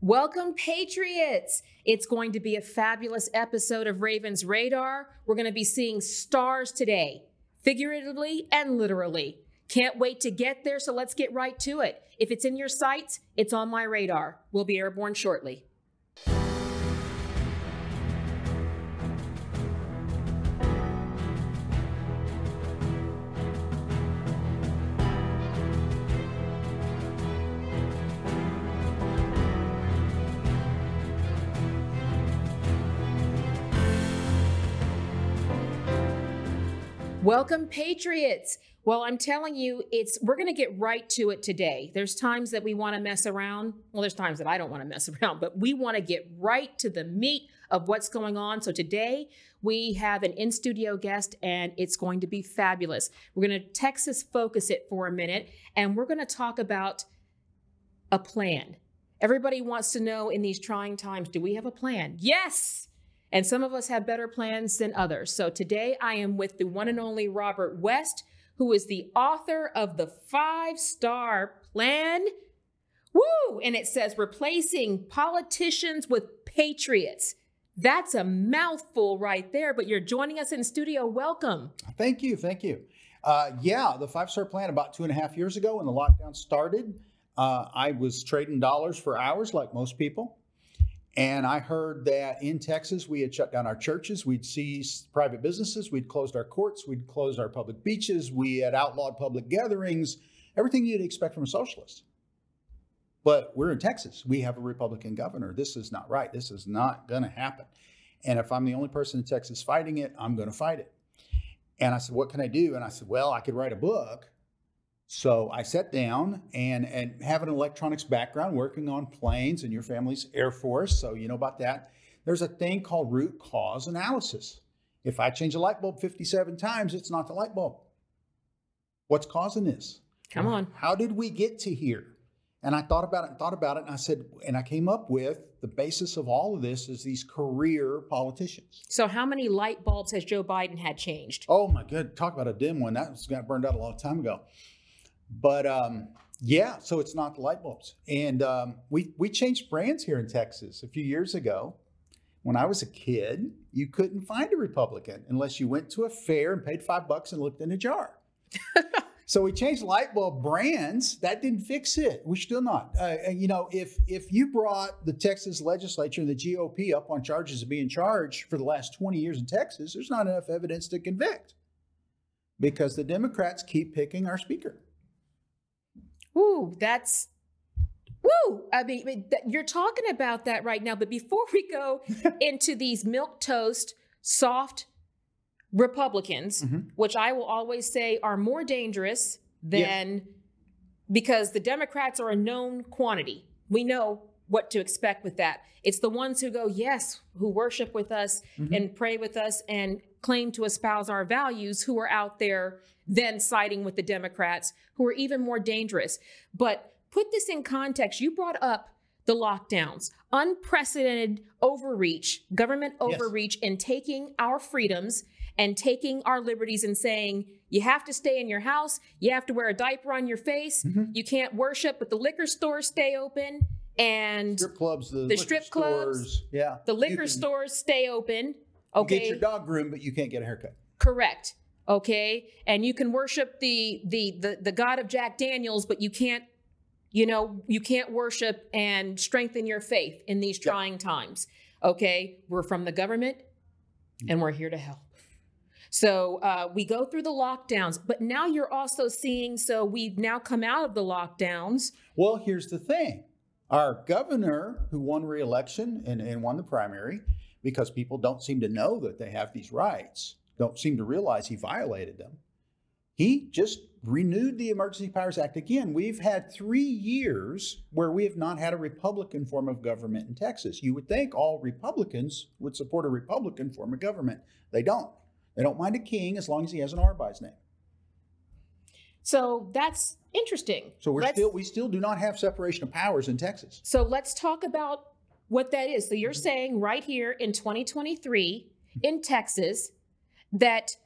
Welcome, Patriots! It's going to be a fabulous episode of Ravens Radar. We're going to be seeing stars today, figuratively and literally. Can't wait to get there, so let's get right to it. If it's in your sights, it's on my radar. We'll be airborne shortly. Welcome, Patriots. Well, I'm telling you, it's we're going to get right to it today. There's times that we want to mess around. Well, there's times that I don't want to mess around, but we want to get right to the meat of what's going on. So today we have an in studio guest, and it's going to be fabulous. We're going to Texas focus it for a minute, and we're going to talk about a plan. Everybody wants to know in these trying times do we have a plan? Yes! And some of us have better plans than others. So today I am with the one and only Robert West, who is the author of the five star plan. Woo! And it says replacing politicians with patriots. That's a mouthful right there, but you're joining us in studio. Welcome. Thank you. Thank you. Uh, yeah, the five star plan about two and a half years ago when the lockdown started, uh, I was trading dollars for hours like most people. And I heard that in Texas, we had shut down our churches, we'd seized private businesses, we'd closed our courts, we'd closed our public beaches, we had outlawed public gatherings, everything you'd expect from a socialist. But we're in Texas. We have a Republican governor. This is not right. This is not going to happen. And if I'm the only person in Texas fighting it, I'm going to fight it. And I said, What can I do? And I said, Well, I could write a book so I sat down and, and have an electronics background working on planes and your family's Air Force, so you know about that. There's a thing called root cause analysis. If I change a light bulb 57 times, it's not the light bulb. What's causing this? Come on. How did we get to here? And I thought about it and thought about it, and I said, and I came up with the basis of all of this is these career politicians. So, how many light bulbs has Joe Biden had changed? Oh my good, talk about a dim one. That was got burned out a long time ago. But um, yeah, so it's not the light bulbs. And um, we we changed brands here in Texas a few years ago. When I was a kid, you couldn't find a Republican unless you went to a fair and paid five bucks and looked in a jar. so we changed light bulb brands. That didn't fix it. We're still not. Uh, you know, if if you brought the Texas legislature and the GOP up on charges of being charged for the last 20 years in Texas, there's not enough evidence to convict because the Democrats keep picking our speaker. Woo, that's woo. I mean, you're talking about that right now. But before we go into these milk toast, soft Republicans, mm-hmm. which I will always say are more dangerous than yeah. because the Democrats are a known quantity. We know what to expect with that. It's the ones who go, yes, who worship with us mm-hmm. and pray with us and claim to espouse our values, who are out there then siding with the Democrats, who are even more dangerous. But put this in context. You brought up the lockdowns, unprecedented overreach, government overreach yes. in taking our freedoms and taking our liberties and saying, you have to stay in your house, you have to wear a diaper on your face, mm-hmm. you can't worship, but the liquor stores stay open and strip clubs, the, the strip stores, clubs, yeah, the liquor can, stores stay open. Okay, you get your dog groomed, but you can't get a haircut. Correct. Okay, and you can worship the the the, the God of Jack Daniels, but you can't, you know, you can't worship and strengthen your faith in these trying yep. times. Okay, we're from the government, and we're here to help. So uh, we go through the lockdowns, but now you're also seeing. So we've now come out of the lockdowns. Well, here's the thing our governor, who won re-election and, and won the primary, because people don't seem to know that they have these rights, don't seem to realize he violated them. He just renewed the Emergency Powers Act again. We've had three years where we have not had a Republican form of government in Texas. You would think all Republicans would support a Republican form of government. They don't. They don't mind a king as long as he has an R by his name. So that's interesting. So we're let's, still we still do not have separation of powers in Texas. So let's talk about what that is. So you're mm-hmm. saying right here in 2023 in Texas that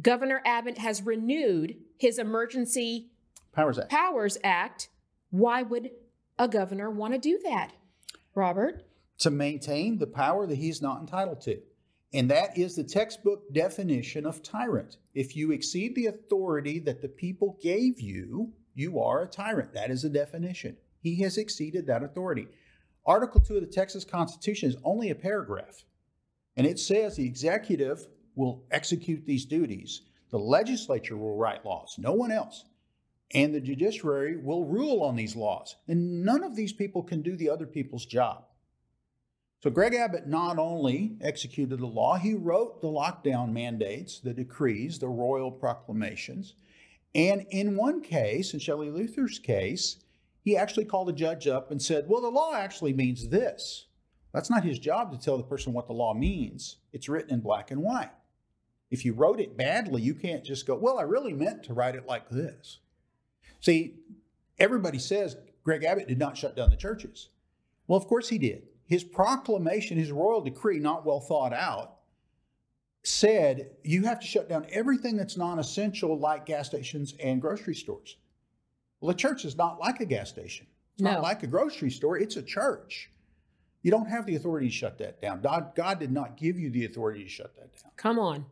Governor Abbott has renewed his emergency powers act. Powers Act. Why would a governor want to do that? Robert? To maintain the power that he's not entitled to. And that is the textbook definition of tyrant. If you exceed the authority that the people gave you, you are a tyrant. That is the definition. He has exceeded that authority. Article 2 of the Texas Constitution is only a paragraph, and it says the executive will execute these duties. The legislature will write laws, no one else. And the judiciary will rule on these laws. And none of these people can do the other people's job. So Greg Abbott not only executed the law, he wrote the lockdown mandates, the decrees, the royal proclamations. And in one case, in Shelley Luther's case, he actually called a judge up and said, Well, the law actually means this. That's not his job to tell the person what the law means. It's written in black and white. If you wrote it badly, you can't just go, Well, I really meant to write it like this. See, everybody says Greg Abbott did not shut down the churches. Well, of course he did. His proclamation, his royal decree, not well thought out, said you have to shut down everything that's non essential, like gas stations and grocery stores. Well, a church is not like a gas station. It's No. not like a grocery store. It's a church. You don't have the authority to shut that down. God, God did not give you the authority to shut that down. Come on.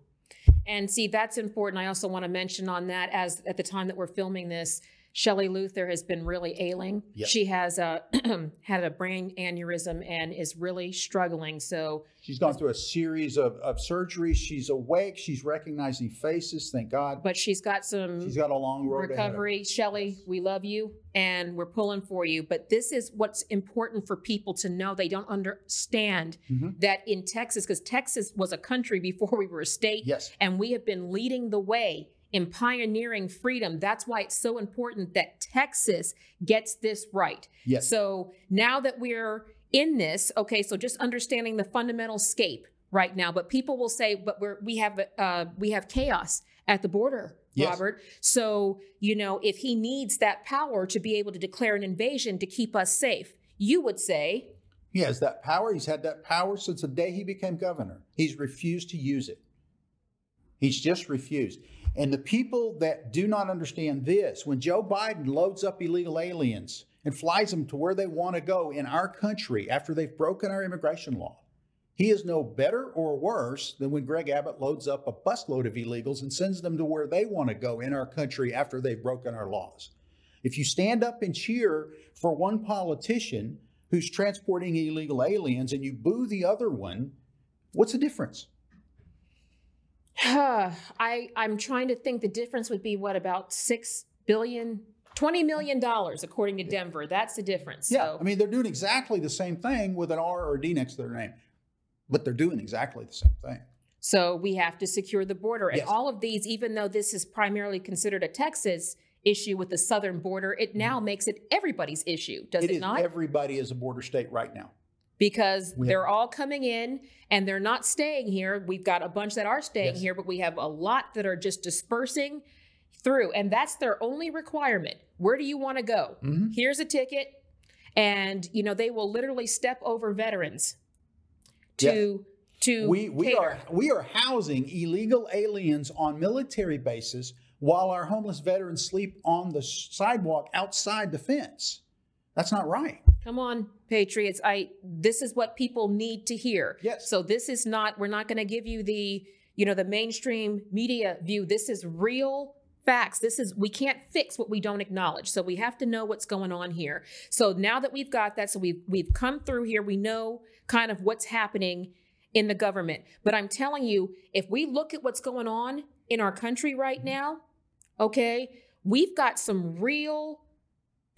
And see, that's important. I also want to mention on that as at the time that we're filming this, Shelley Luther has been really ailing. Yep. She has a, had a brain aneurysm and is really struggling. So, She's gone through a series of, of surgeries. She's awake. She's recognizing faces. Thank God. but she's got some She's got a long road ahead of her. recovery. Shelley, we love you and we're pulling for you. But this is what's important for people to know. They don't understand Mhm. that in Texas, because Texas was a country before we were a state, Yes. and we have been leading the way in pioneering freedom. That's why it's so important that Texas gets this right. Yes. So now that we're in this, okay, so just understanding the fundamental scape right now, but people will say, but we're we have uh, we have chaos at the border, Yes. Robert. So you know, if he needs that power to be able to declare an invasion to keep us safe, you would say, He has that power. He's had that power since the day he became governor. He's refused to use it. He's just refused. And the people that do not understand this, when Joe Biden loads up illegal aliens and flies them to where they want to go in our country after they've broken our immigration law, he is no better or worse than when Greg Abbott loads up a busload of illegals and sends them to where they want to go in our country after they've broken our laws. If you stand up and cheer for one politician who's transporting illegal aliens and you boo the other one, what's the difference? I I'm trying to think the difference would be what about six billion, twenty million dollars according to Denver. That's the difference. Yeah, So I mean, they're doing exactly the same thing with an R or a D next to their name, but they're doing exactly the same thing. So we have to secure the border. And Yes. all of these, even though this is primarily considered a Texas issue with the southern border, it now makes it everybody's issue, does it, Mm-hmm. It is not? everybody is a border state right now. Because have- they're all coming in and they're not staying here. We've got a bunch that are staying Yes. here, but we have a lot that are just dispersing through. And that's their only requirement. Where do you want to go? Mhm. Here's a ticket. And, you know, they will literally step over veterans to to We we cater. are we are housing illegal aliens on military bases while our homeless veterans sleep on the sidewalk outside the fence. That's not right. Come on, patriots. I this is what people need to hear. Yes. So this is not we're not going to give you the, you know, the mainstream media view. This is real facts. This is we can't fix what we don't acknowledge. So we have to know what's going on here. So now that we've got that so we've we've come through here, we know kind of what's happening in the government. But I'm telling you, if we look at what's going on in our country right now, okay, we've got some real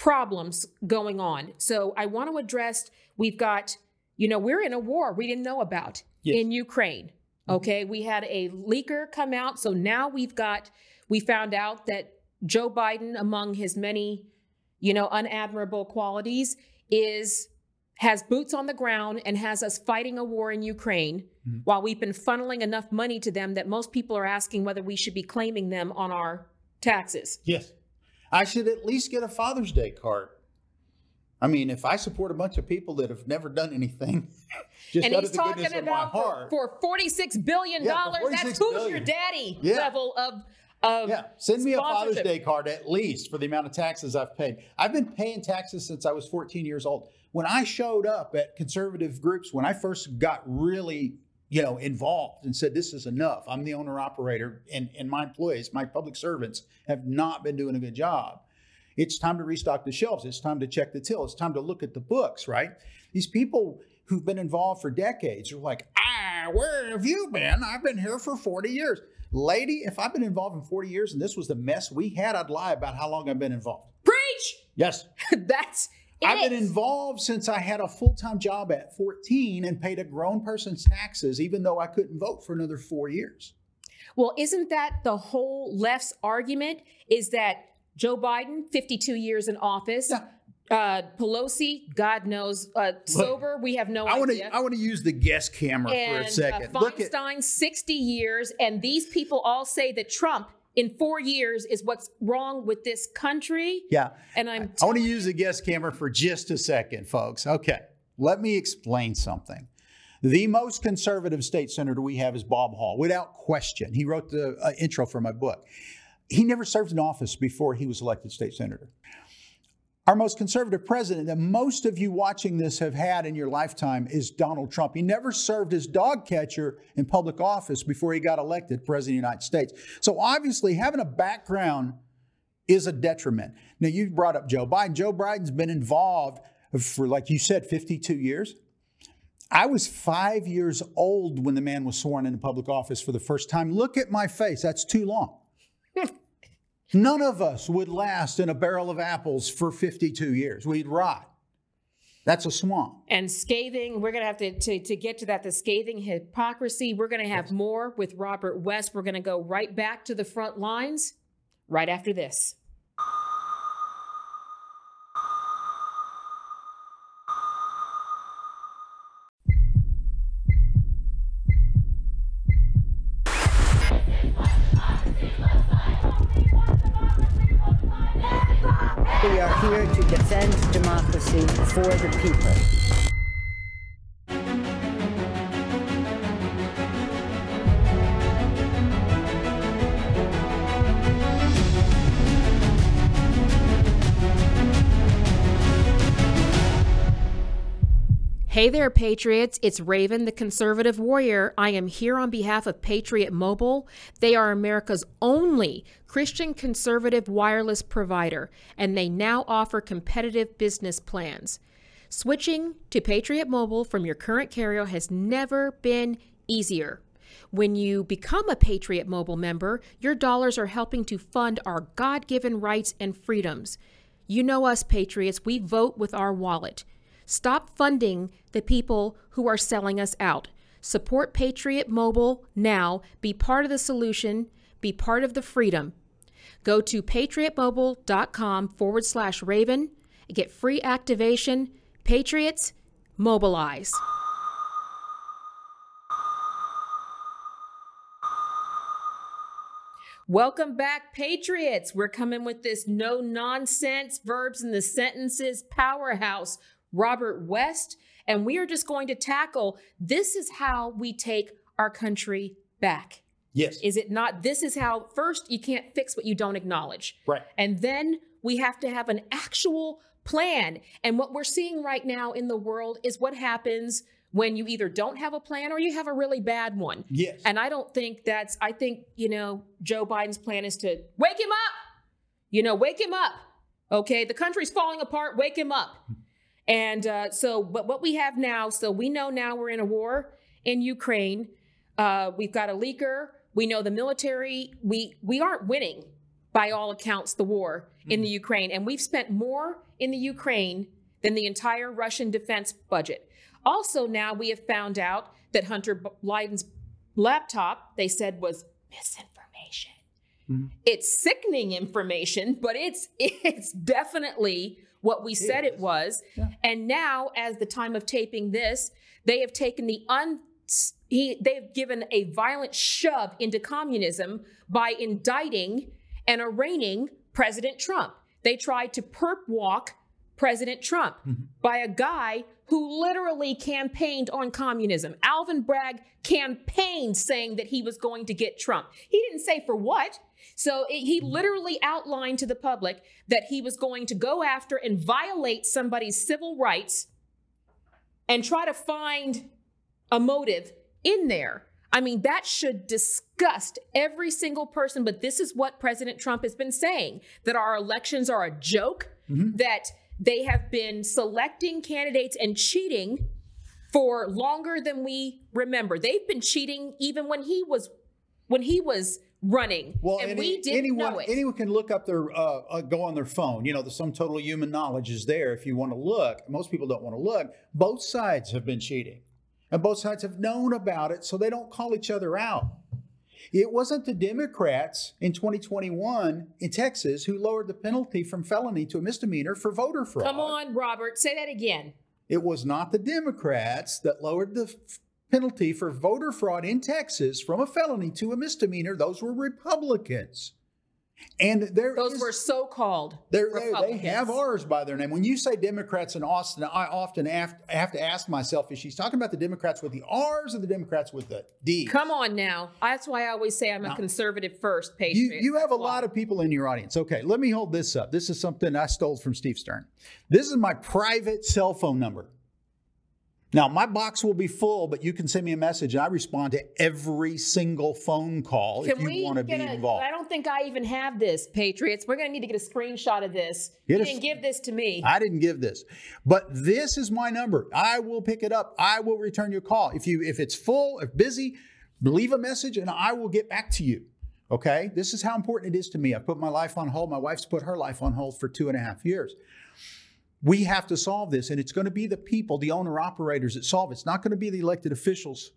problems going on. So I want to address we've got, you know, we're in a war we didn't know about Yes. in Ukraine. Okay, we had a leaker come out. So now we've got, we found out that Joe Biden, among his many, you know, unadmirable qualities, is has boots on the ground and has us fighting a war in Ukraine Mhm. while we've been funneling enough money to them that most people are asking whether we should be claiming them on our taxes. Yes. I should at least get a Father's Day card. I mean, if I support a bunch of people that have never done anything, just and out he's of the talking goodness of my about for, heart. for forty-six billion dollars. for That's 46 who's billion. your daddy Yeah. level of of yeah, send me a Father's. Day card at least for the amount of taxes I've paid. I've been paying taxes since I was 14 years old. when I showed up at conservative groups, when I first got really, you know, involved and said, this is enough. I'm the owner operator and, and my employees, my public servants have not been doing a good job. It's time to restock the shelves. It's time to check the till. It's time to look at the books, right? These people who've been involved for decades are like, ah, where have you been? I've been here for 40 years. Lady, if I've been involved in 40 years and this was the mess we had, I'd lie about how long I've been involved. Preach! Yes. That's it. I've been involved since I had a full time job at 14 and paid a grown person's taxes, even though I couldn't vote for another four years. Well, isn't that the whole left's argument? Is that Joe Biden, 52 years in office, Yeah. uh, Pelosi, God knows, uh, sober, we have no I want idea. I want to use the guest camera and for a second. Uh, Look at Feinstein, 60 years, and these people all say that Trump in four years is what's wrong with this country. yeah. And I'm I want to use the guest camera for just a second, folks. Okay, let me explain something. The most conservative state senator we have is Bob Hall, without question. He wrote the uh, intro for my book. He never served in office before he was elected state senator. Our most conservative president that most of you watching this have had in your lifetime is Donald Trump. He never served as dog catcher in public office before he got elected president of the United States. So obviously, having a background is a detriment. Now, you brought up Joe Biden. Joe Biden's been involved for, like you said, 52 years. I was five years old when the man was sworn into public office for the first time. Look at my face. That's too long. None of us would last in a barrel of apples for 52 years. We'd rot. That's a swamp. and scathing. We're going to have to, to to get to that. The scathing hypocrisy. We're going to have more with Robert West. We're going to go right back to the front lines right after this. Hey there, Patriots. It's Raven, the conservative warrior. I am here on behalf of Patriot Mobile. They are America's only Christian conservative wireless provider, and they now offer competitive business plans. Switching to Patriot Mobile from your current carrier has never been easier. When you become a Patriot Mobile member, your dollars are helping to fund our God given rights and freedoms. You know us, Patriots, we vote with our wallet. Stop funding the people who are selling us out. Support Patriot Mobile now. Be part of the solution. Be part of the freedom. Go to patriotmobile.com forward slash raven. Get free activation. Patriots, mobilize. Welcome back, Patriots. We're coming with this no nonsense verbs in the sentences powerhouse, Robert West. And we are just going to tackle this is how we take our country back. Yes. Is it not? This is how, first, you can't fix what you don't acknowledge. Right. And then we have to have an actual plan. And what we're seeing right now in the world is what happens when you either don't have a plan or you have a really bad one. Yes. And I don't think that's, I think, you know, Joe Biden's plan is to wake him up. You know, wake him up. Okay. The country's falling apart. Wake him up. And uh, so, but what we have now, so we know now we're in a war in Ukraine. Uh, we've got a leaker. We know the military. We we aren't winning, by all accounts, the war in the Ukraine, and we've spent more in the Ukraine than the entire Russian defense budget. Also, now we have found out that Hunter Biden's laptop they said was misinformation. It's sickening information, but it's it's definitely what we said it was. Yeah. And now, as the time of taping this, they have taken the un he they've given a violent shove into communism by indicting and arraigning President Trump. They tried to perp walk President Trump mm-hmm. by a guy who literally campaigned on communism. Alvin Bragg campaigned saying that he was going to get Trump. He didn't say for what. So it- he mm. literally outlined to the public that he was going to go after and violate somebody's civil rights and try to find a motive in there. I mean, that should disgust every single person. But this is what President Trump has been saying that our elections are a joke, mm-hmm. that they have been selecting candidates and cheating for longer than we remember. They've been cheating even when he was when he was running, Well, and any- we didn't anyone, know it. anyone can look up their, uh, uh, go on their phone. You know, the sum total human knowledge is there if you want to look. Most people don't want to look. Both sides have been cheating, and both sides have known about it, so they don't call each other out. It wasn't the Democrats in 2021 in Texas who lowered the penalty from felony to a misdemeanor for voter fraud. Come on, Robert, say that again. It was not the Democrats that lowered the f- penalty for voter fraud in Texas from a felony to a misdemeanor. Those were Republicans. And there Those is- were so-called they're- they, they have ours by their name. When you say Democrats in Austin, I often have, have to ask myself, is she talking about the Democrats with the R's or the Democrats with the D? Come on now. That's why I always say I'm a conservative first, Patriot. You, you have a lot of people in your audience. Okay, let me hold this up. This is something I stole from Steve Stern. This is my private cell phone number. Now, my box will be full, but you can send me a message and I respond to every single phone call Can if you want to be a, involved. I don't think I even have this, Patriots. We're going to need to get a screenshot of this. Get you a- didn't give this to me. I didn't give this, but this is my number. I will pick it up. I will return your call. If you if it's full, if busy, leave a message and I will get back to you. Okay, this is how important it is to me. I put my life on hold. My wife's put her life on hold for two and a half years. We have to solve this, and it's going to be the people, the owner operators that solve it. It's not going to be the elected officials.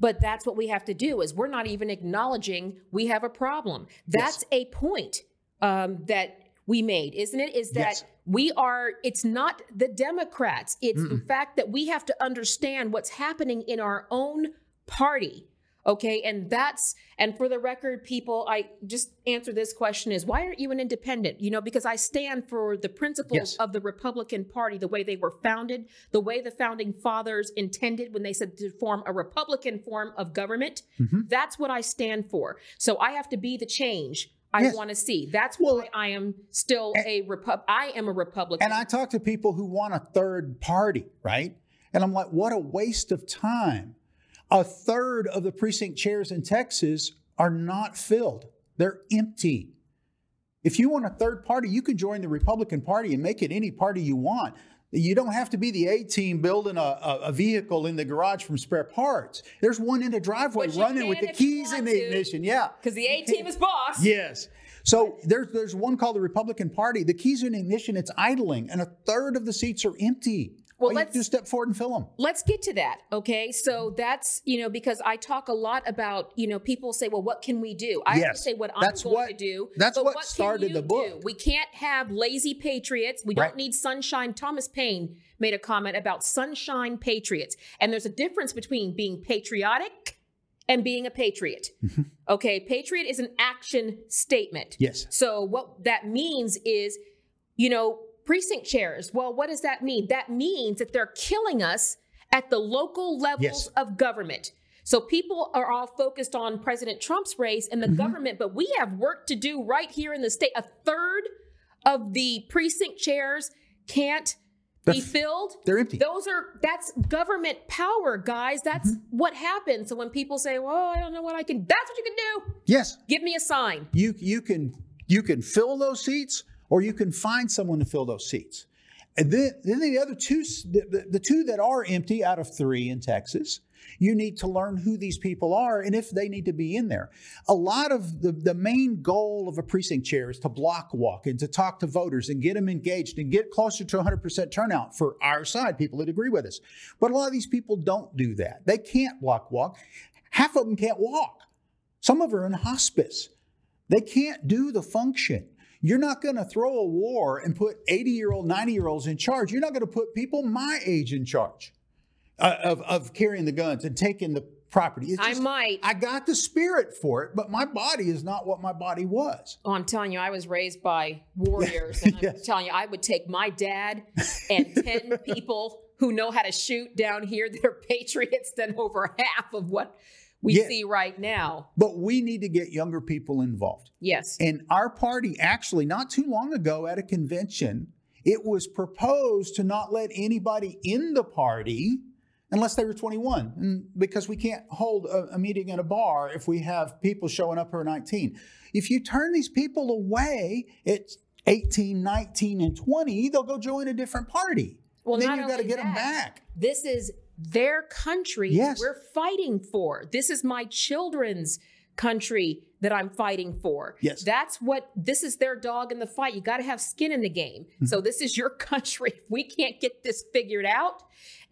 But that's what we have to do is we're not even acknowledging we have a problem. That's a point um, that we made, isn't it? Is that Yes. we are, it's not the Democrats. It's the fact that we have to understand what's happening in our own party. Okay. And that's, and for the record, people, I just answer this question is why aren't you an independent? You know, because I stand for the principles Yes. of the Republican Party, the way they were founded, the way the founding fathers intended when they said to form a Republican form of government. Mm-hmm. That's what I stand for. So I have to be the change I Yes. want to see. That's Well, why I am still a Repub. I am a Republican. And I talk to people who want a third party, right? And I'm like, what a waste of time. A third of the precinct chairs in Texas are not filled, they're empty. If you want a third party, you can join the Republican Party and make it any party you want. You don't have to be the A team building a, a, vehicle in the garage from spare parts. There's one in the driveway running with the keys in the to. ignition. Yeah. because the A team is boss. Yes. So there's there's one called the Republican Party. The keys are in ignition. It's idling, and a third of the seats are empty. Well, All you have to do let's- is step forward and fill them. let's get to that okay so that's you know because i talk a lot about you know people say well what can we do i have Yes, to say what i'm that's going what- to do that's but what can started the book. do? we can't have lazy patriots we Right. don't need sunshine thomas paine made a comment about sunshine patriots and there's a difference between being patriotic and being a patriot Mm-hmm. okay patriot is an action statement Yes. so what that means is, you know, precinct chairs. Well, what does that mean? That means that they're killing us at the local levels Yes. of government. So people are all focused on President Trump's race and the Mm-hmm. government, but we have work to do right here in the state. A third of the precinct chairs can't be filled. they're empty. Those are that's government power, guys. That's Mm-hmm. what happens. So when people say, "Well, I don't know what I can," that's what you can do. Yes. Give me a sign. You you can you can fill those seats, or you can find someone to fill those seats. And then, then the other two—the the, the two that are empty out of three in Texas, you need to learn who these people are and if they need to be in there. A lot of the, the main goal of a precinct chair is to block walk and to talk to voters and get them engaged and get closer to 100% turnout for our side, people that agree with us. But a lot of these people don't do that. They can't block walk. Half of them can't walk. Some of them are in hospice. They can't do the function. You're not going to throw a war and put 80 year old, 90 year olds in charge. You're not going to put people my age in charge uh, of, of carrying the guns and taking the property. It's I might. I got the spirit for it, but my body is not what my body was. Oh, I'm telling you, I was raised by warriors. And I'm telling you, I would take my dad and 10 people who know how to shoot down here that are patriots than over half of what we Yeah. see right now. But we need to get younger people involved. Yes. And our party actually, not too long ago at a convention it was proposed to not let anybody in the party unless they were 21, and because we can't hold a, a meeting in a bar if we have people showing up who are 19. If you turn these people away at 18, 19, and 20, they'll go join a different party. Well, then you've got to get them back. This is their country Yes. we're fighting for. This is my children's country that I'm fighting for. Yes. That's what this is their dog in the fight. You got to have skin in the game. Mm-hmm. So this is your country. If we can't get this figured out,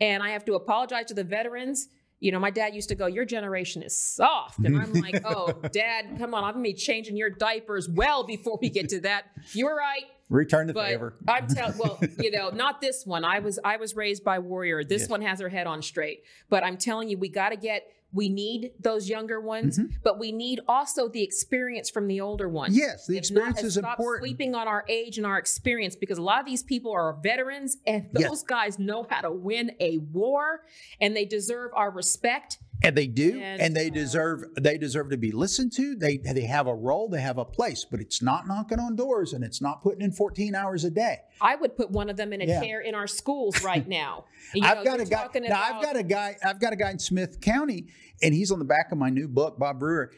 and I have to apologize to the veterans. You know, my dad used to go, Your generation is soft. And I'm like, Oh, dad, come on. I'm going to be changing your diapers well before we get to that. You're right. Return the But favor. I'm telling, well, you know, not this one. I was I was raised by warrior. This Yes. one has her head on straight. But I'm telling you, we got to get. We need those younger ones, but we need also the experience from the older ones. Mm-hmm. Yes, the not- experience is stop important. sleeping on our age and our experience because a lot of these people are veterans and those Yes. guys know how to win a war and they deserve our respect. And they do, And, and, they deserve they deserve to be listened to. They they have a role, they have a place, but it's not knocking on doors and it's not putting in 14 hours a day. I would put one of them in a Yeah. chair in our schools right now. You I've know, got a guy. Now I've got a guy. I've got a guy in Smith County, and he's on the back of my new book, Bob Brewer.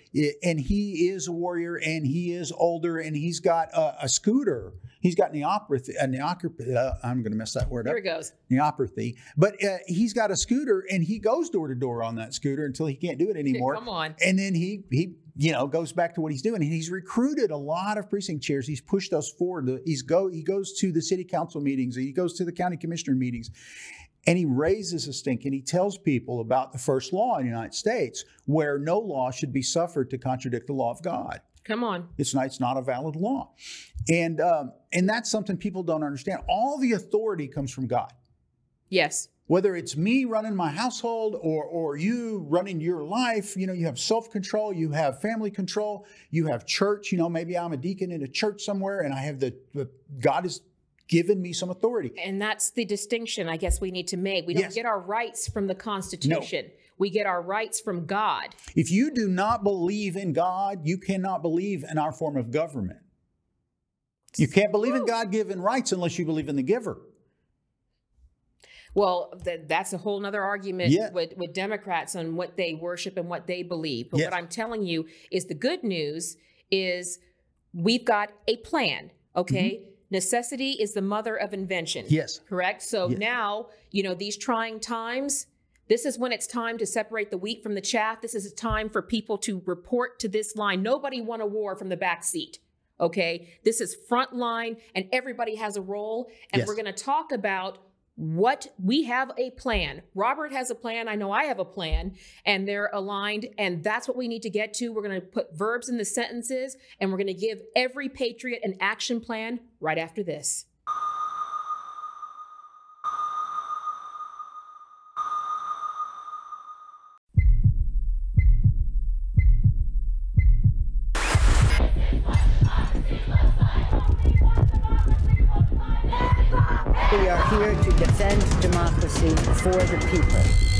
And he is a warrior, and he is older, and he's got a, a scooter. He's got neopathy. A neopathy. Uh, I'm going to mess that word Here up. it goes. Neopathy. But uh, he's got a scooter, and he goes door to door on that scooter until he can't do it anymore. Come on. And then he he you know goes back to what he's doing. And he's recruited a lot of precinct chairs. He's pushed us forward. He's go he goes to the city council meetings. He goes to the county commissioner meetings. And he raises a stink and he tells people about the first law in the United States where no law should be suffered to contradict the law of God. Come on. It's not, it's not a valid law. And, um, and that's something people don't understand. All the authority comes from God Yes. whether it's me running my household or or you running your life you know you have self-control you have family control you have church you know maybe i'm a deacon in a church somewhere and i have the, the god has given me some authority And that's the distinction I guess we need to make. We don't Yes. get our rights from the Constitution. We get our rights from God. if you do not believe in god you cannot believe in our form of government you can't believe in god-given rights unless you believe in the giver Well, th- that's a whole other argument Yeah. with, with Democrats on what they worship and what they believe. But Yes. what I'm telling you is the good news is we've got a plan, okay? Mm-hmm. Necessity is the mother of invention. Yes. Correct? So Yes. now, you know, these trying times, this is when it's time to separate the wheat from the chaff. This is a time for people to report to this line. Nobody won a war from the back seat. Okay. This is front line and everybody has a role. And Yes. we're going to talk about what we have a plan. Robert has a plan. I know I have a plan, and they're aligned. And that's what we need to get to. We're going to put verbs in the sentences, and we're going to give every patriot an action plan right after this. We are here to defend democracy for the people.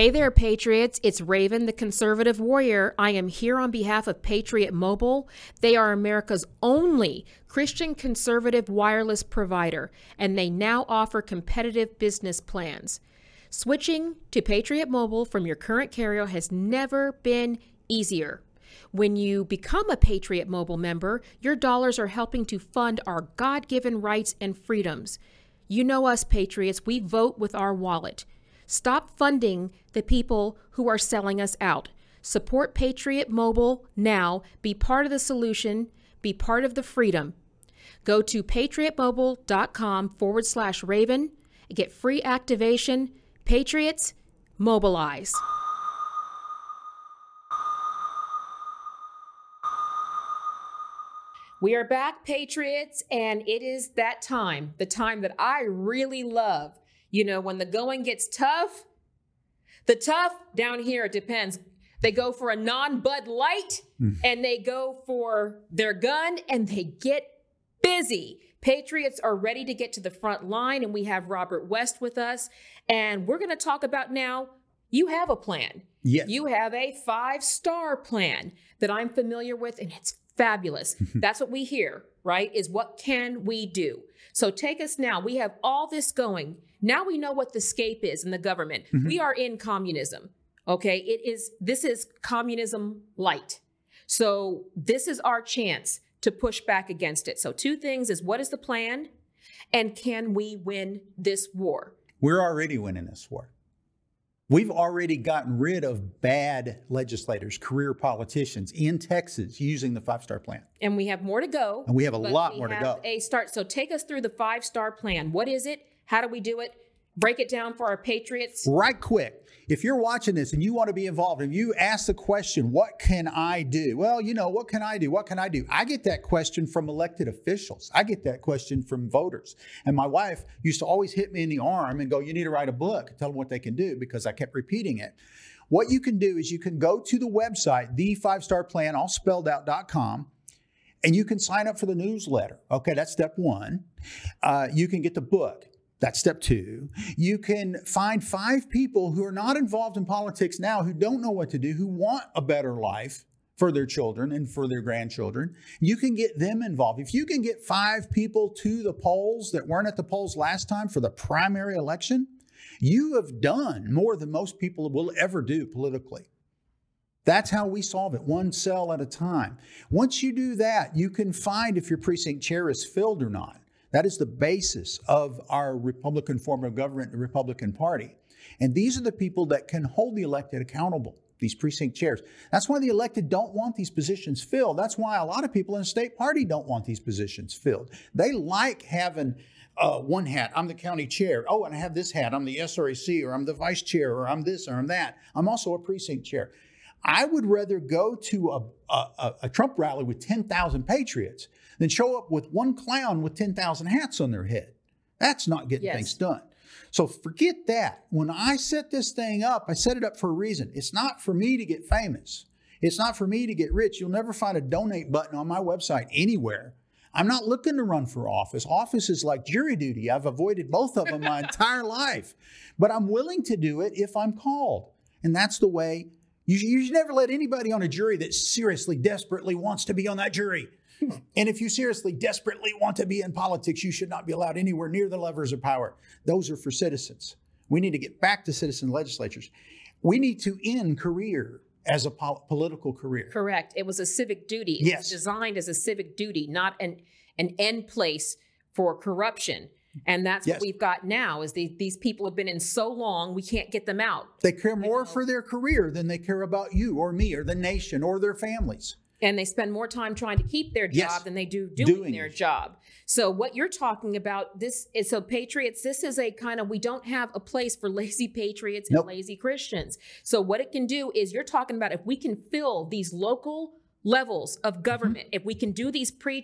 Hey there, Patriots. It's Raven, the conservative warrior. I am here on behalf of Patriot Mobile. They are America's only Christian conservative wireless provider, and they now offer competitive business plans. Switching to Patriot Mobile from your current carrier has never been easier. When you become a Patriot Mobile member, your dollars are helping to fund our God given rights and freedoms. You know us, Patriots, we vote with our wallet. Stop funding the people who are selling us out. Support Patriot Mobile now. Be part of the solution. Be part of the freedom. Go to patriotmobile.com forward slash raven. Get free activation. Patriots, mobilize. We are back, Patriots, and it is that time, the time that I really love. You know, when the going gets tough, the tough down here, it depends. They go for a non Bud Light hmm. and they go for their gun and they get busy. Patriots are ready to get to the front line, and we have Robert West with us. And we're going to talk about now you have a plan. Yes. You have a five star plan that I'm familiar with, and it's fabulous. That's what we hear, right? Is what can we do? So take us now. We have all this going. Now we know what the scape is in the government. Mm-hmm. We are in communism. Okay. It is, this is communism light. So this is our chance to push back against it. So two things is what is the plan? And can we win this war? We're already winning this war. We've already gotten rid of bad legislators, career politicians in Texas using the five star plan. And we have more to go. And we have a lot more to go. A start. So take us through the five star plan. What is it? How do we do it? Break it down for our patriots. Right quick, if you're watching this and you want to be involved and you ask the question, what can I do? Well, you know, what can I do? What can I do? I get that question from elected officials. I get that question from voters. And my wife used to always hit me in the arm and go, you need to write a book, tell them what they can do because I kept repeating it. What you can do is you can go to the website, the five star plan, all spelled out.com, and you can sign up for the newsletter. Okay, that's step one. Uh, you can get the book. That's step two. You can find five people who are not involved in politics now, who don't know what to do, who want a better life for their children and for their grandchildren. You can get them involved. If you can get five people to the polls that weren't at the polls last time for the primary election, you have done more than most people will ever do politically. That's how we solve it, one cell at a time. Once you do that, you can find if your precinct chair is filled or not. That is the basis of our Republican form of government, the Republican Party. And these are the people that can hold the elected accountable, these precinct chairs. That's why the elected don't want these positions filled. That's why a lot of people in the state party don't want these positions filled. They like having uh, one hat. I'm the county chair. Oh, and I have this hat. I'm the SREC, or I'm the vice chair, or I'm this, or I'm that. I'm also a precinct chair. I would rather go to a, a, a Trump rally with 10,000 patriots than show up with one clown with 10,000 hats on their head. That's not getting Yes. things done. So forget that. When I set this thing up, I set it up for a reason. It's not for me to get famous. It's not for me to get rich. You'll never find a donate button on my website anywhere. I'm not looking to run for office. Office is like jury duty. I've avoided both of them my entire life. But I'm willing to do it if I'm called. And that's the way you, you should never let anybody on a jury that seriously, desperately wants to be on that jury. And if you seriously, desperately want to be in politics, you should not be allowed anywhere near the levers of power. Those are for citizens. We need to get back to citizen legislatures. We need to end career as a pol- political career. Correct. It was a civic duty. It Yes. was designed as a civic duty, not an an end place for corruption. And that's Yes. what we've got now is the, these people have been in so long we can't get them out. They care more for their career than they care about you or me or the nation or their families. And they spend more time trying to keep their job Yes. than they do doing, Doing their it. job. So what you're talking about this is so patriots this is a kind of we don't have a place for lazy patriots and lazy Christians. So what it can do is you're talking about if we can fill these local levels Mm-hmm. of government, if we can do these pre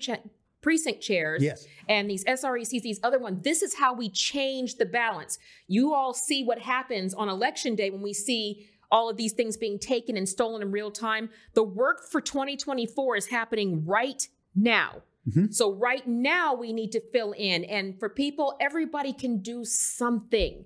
precinct chairs Yes. and these SRECs, these other ones, this is how we change the balance. You all see what happens on election day when we see all of these things being taken and stolen in real time. The work for 2024 is happening right now. Mhm. So, right now, we need to fill in. And for people, everybody can do something.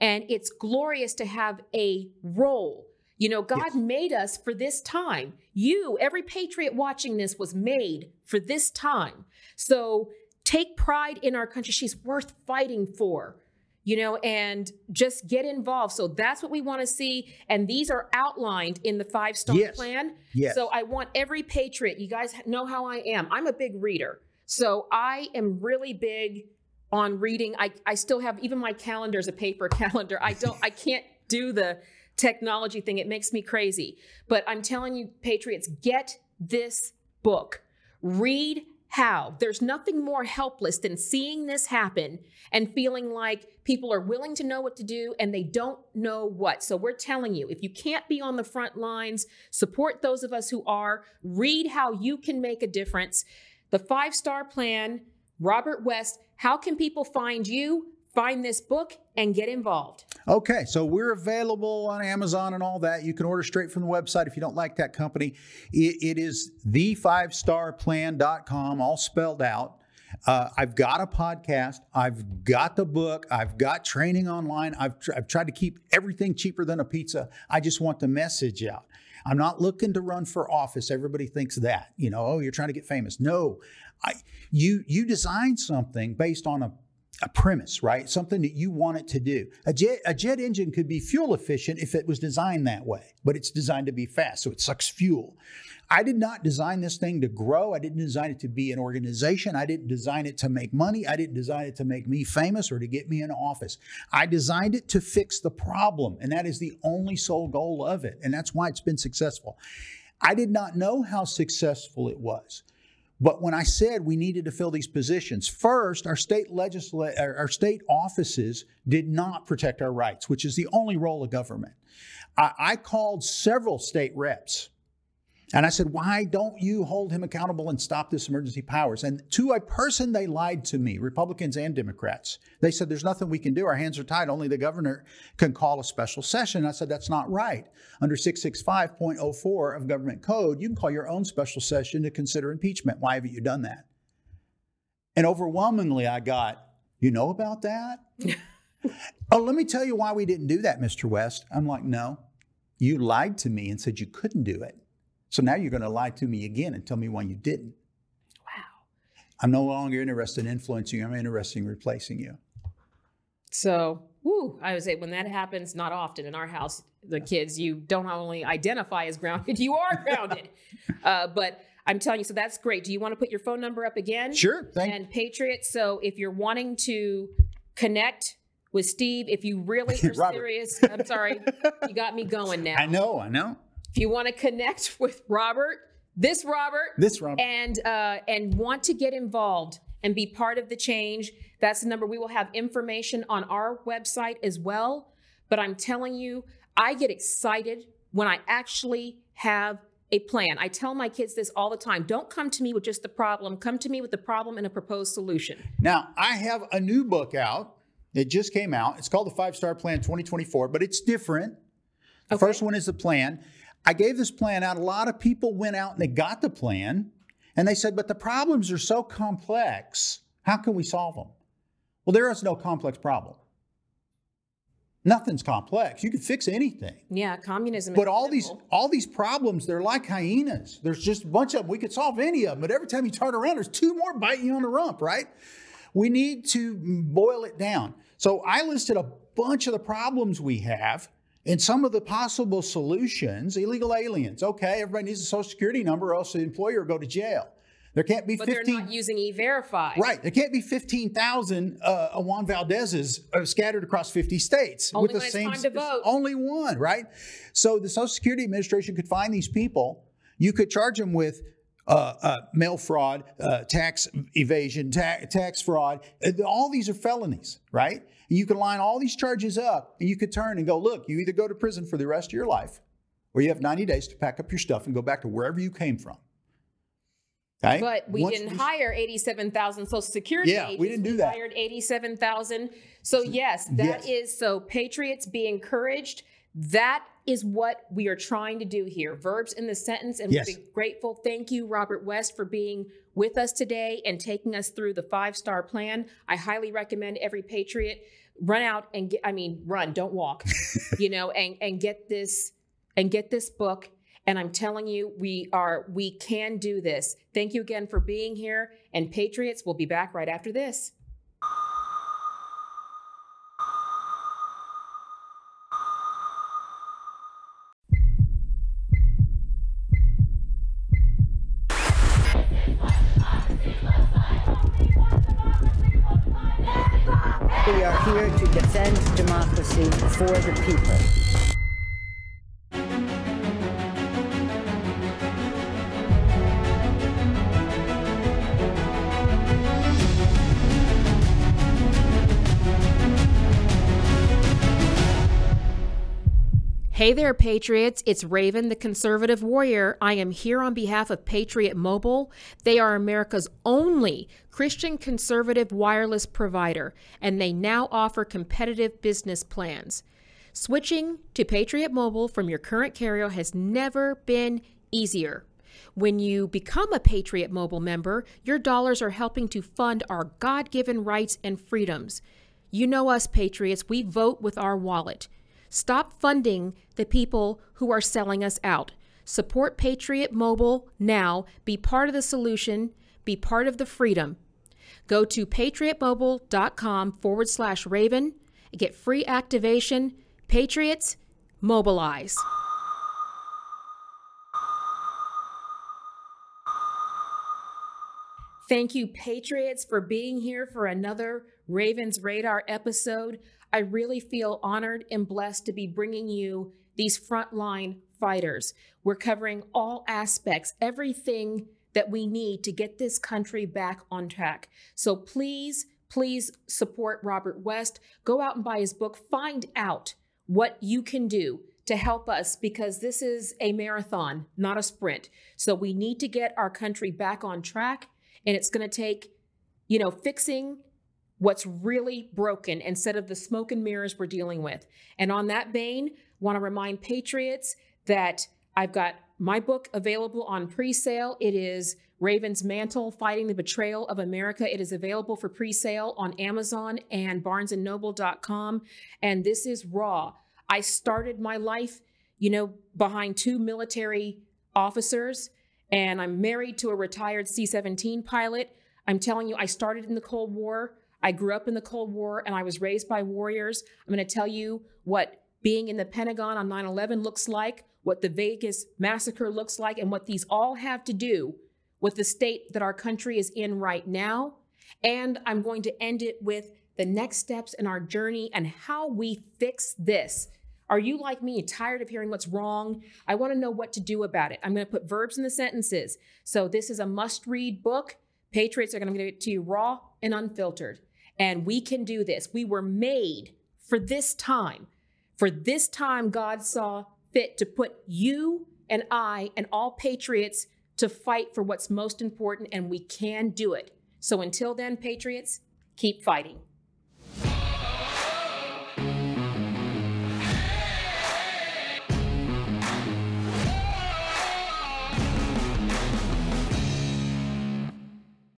And it's glorious to have a role. You know, God Yes. made us for this time. You, every patriot watching this, was made for this time. So take pride in our country. She's worth fighting for, you know, and just get involved. So that's what we want to see. And these are outlined in the five star Yes. plan. Yes. So I want every patriot, you guys know how I am. I'm a big reader. So I am really big on reading. I, I still have even my calendar is a paper calendar. I don't I can't do the technology thing. It makes me crazy. But I'm telling you, patriots, get this book. Read how. There's nothing more helpless than seeing this happen and feeling like people are willing to know what to do and they don't know what. So we're telling you, if you can't be on the front lines, support those of us who are. Read how you can make a difference. The five star plan, Robert West. How can people find you, find this book, and get involved? Okay, so we're available on Amazon and all that. You can order straight from the website if you don't like that company. It, it is the5starplan.com, all spelled out. Uh, I've got a podcast. I've got the book. I've got training online. I've, tr- I've tried to keep everything cheaper than a pizza. I just want the message out. I'm not looking to run for office. Everybody thinks that, you know, oh, you're trying to get famous. No, I, you you design something based on a a premise, right? Something that you want it to do. A jet, a jet engine could be fuel efficient if it was designed that way, but it's designed to be fast, so it sucks fuel. I did not design this thing to grow. I didn't design it to be an organization. I didn't design it to make money. I didn't design it to make me famous or to get me in office. I designed it to fix the problem, and that is the only sole goal of it. And that's why it's been successful. I did not know how successful it was. But when I said we needed to fill these positions, first, our state legisla- our state offices did not protect our rights, which is the only role of government. I, I called several state reps and I said, Why don't you hold him accountable and stop this emergency powers? And to a person, they lied to me, Republicans and Democrats. They said, There's nothing we can do. Our hands are tied. Only the governor can call a special session. I said, That's not right. Under 665.04 of government code, you can call your own special session to consider impeachment. Why haven't you done that? And overwhelmingly, I got, You know about that? oh, let me tell you why we didn't do that, Mr. West. I'm like, No. You lied to me and said you couldn't do it. So now you're going to lie to me again and tell me why you didn't. Wow. I'm no longer interested in influencing you. I'm interested in replacing you. So, woo, I would say when that happens, not often in our house, the kids, you don't only identify as grounded, you are grounded. uh, but I'm telling you, so that's great. Do you want to put your phone number up again? Sure. Thank and Patriot. So if you're wanting to connect with Steve, if you really are serious, I'm sorry, you got me going now. I know, I know. If you want to connect with Robert, this Robert, This Robert. and uh, and want to get involved and be part of the change, that's the number. We will have information on our website as well. But I'm telling you, I get excited when I actually have a plan. I tell my kids this all the time. Don't come to me with just the problem. Come to me with the problem and a proposed solution. Now, I have a new book out. It just came out. It's called the Five Star Plan 2024, but it's different. The Okay. first one is the plan. I gave this plan out. A lot of people went out and they got the plan and they said, but the problems are so complex. How can we solve them? Well, there is no complex problem. Nothing's complex. You can fix anything. Yeah, communism. But is all these all these problems, they're like hyenas. There's just a bunch of them. We could solve any of them, but every time you turn around, there's two more biting you on the rump, right? We need to boil it down. So I listed a bunch of the problems we have and some of the possible solutions. Illegal aliens. Okay, everybody needs a social security number, or else the employer will go to jail. There can't be but 15 they're not using e-verify. Right. There can't be 15,000 uh, Juan Valdez's uh, scattered across 50 states Only with the same time to vote. only one, right? So the Social Security Administration could find these people. You could charge them with uh, uh, mail fraud, uh, tax evasion, ta- tax fraud. Uh, All these are felonies, right? And you can line all these charges up and you could turn and go, look, you either go to prison for the rest of your life or you have 90 days to pack up your stuff and go back to wherever you came from. Okay? But we Once didn't these- hire 87,000 Social Security Yeah, we didn't do that. hired 87,000. So yes, that is Yes. so patriots be encouraged. That is what we are trying to do here. Verbs in the sentence and Yes. we're grateful. Thank you Robert West for being with us today and taking us through the 5-star plan. I highly recommend every patriot run out and get I mean run, don't walk. you know, and and get this and get this book and I'm telling you, we are, we can do this. Thank you again for being here. And Patriots, we'll be back right after this. Hey there, Patriots. It's Raven, the conservative warrior. I am here on behalf of Patriot Mobile. They are America's only Christian conservative wireless provider, and they now offer competitive business plans. Switching to Patriot Mobile from your current carrier has never been easier. When you become a Patriot Mobile member, your dollars are helping to fund our God given rights and freedoms. You know us, Patriots, we vote with our wallet. Stop funding the people who are selling us out. Support Patriot Mobile now. Be part of the solution. Be part of the freedom. Go to patriotmobile.com forward slash raven and get free activation. Patriots, mobilize. Thank you, Patriots, for being here for another Ravens Radar episode. I really feel honored and blessed to be bringing you these frontline fighters. We're covering all aspects, everything that we need to get this country back on track. So please, please support Robert West. Go out and buy his book. Find out what you can do to help us because this is a marathon, not a sprint. So we need to get our country back on track. And it's going to take, you know, fixing what's really broken instead of the smoke and mirrors we're dealing with. And on that vein, want to remind patriots that I've got my book available on pre-sale. It is Raven's Mantle Fighting the Betrayal of America. It is available for pre-sale on Amazon and barnesandnoble.com and this is raw. I started my life, you know, behind two military officers and I'm married to a retired C-17 pilot. I'm telling you I started in the Cold War. I grew up in the Cold War and I was raised by warriors. I'm going to tell you what being in the Pentagon on 9 11 looks like, what the Vegas massacre looks like, and what these all have to do with the state that our country is in right now. And I'm going to end it with the next steps in our journey and how we fix this. Are you like me, tired of hearing what's wrong? I want to know what to do about it. I'm going to put verbs in the sentences. So this is a must read book. Patriots are going to give it to you raw and unfiltered. And we can do this. We were made for this time. For this time, God saw fit to put you and I and all patriots to fight for what's most important, and we can do it. So until then, patriots, keep fighting.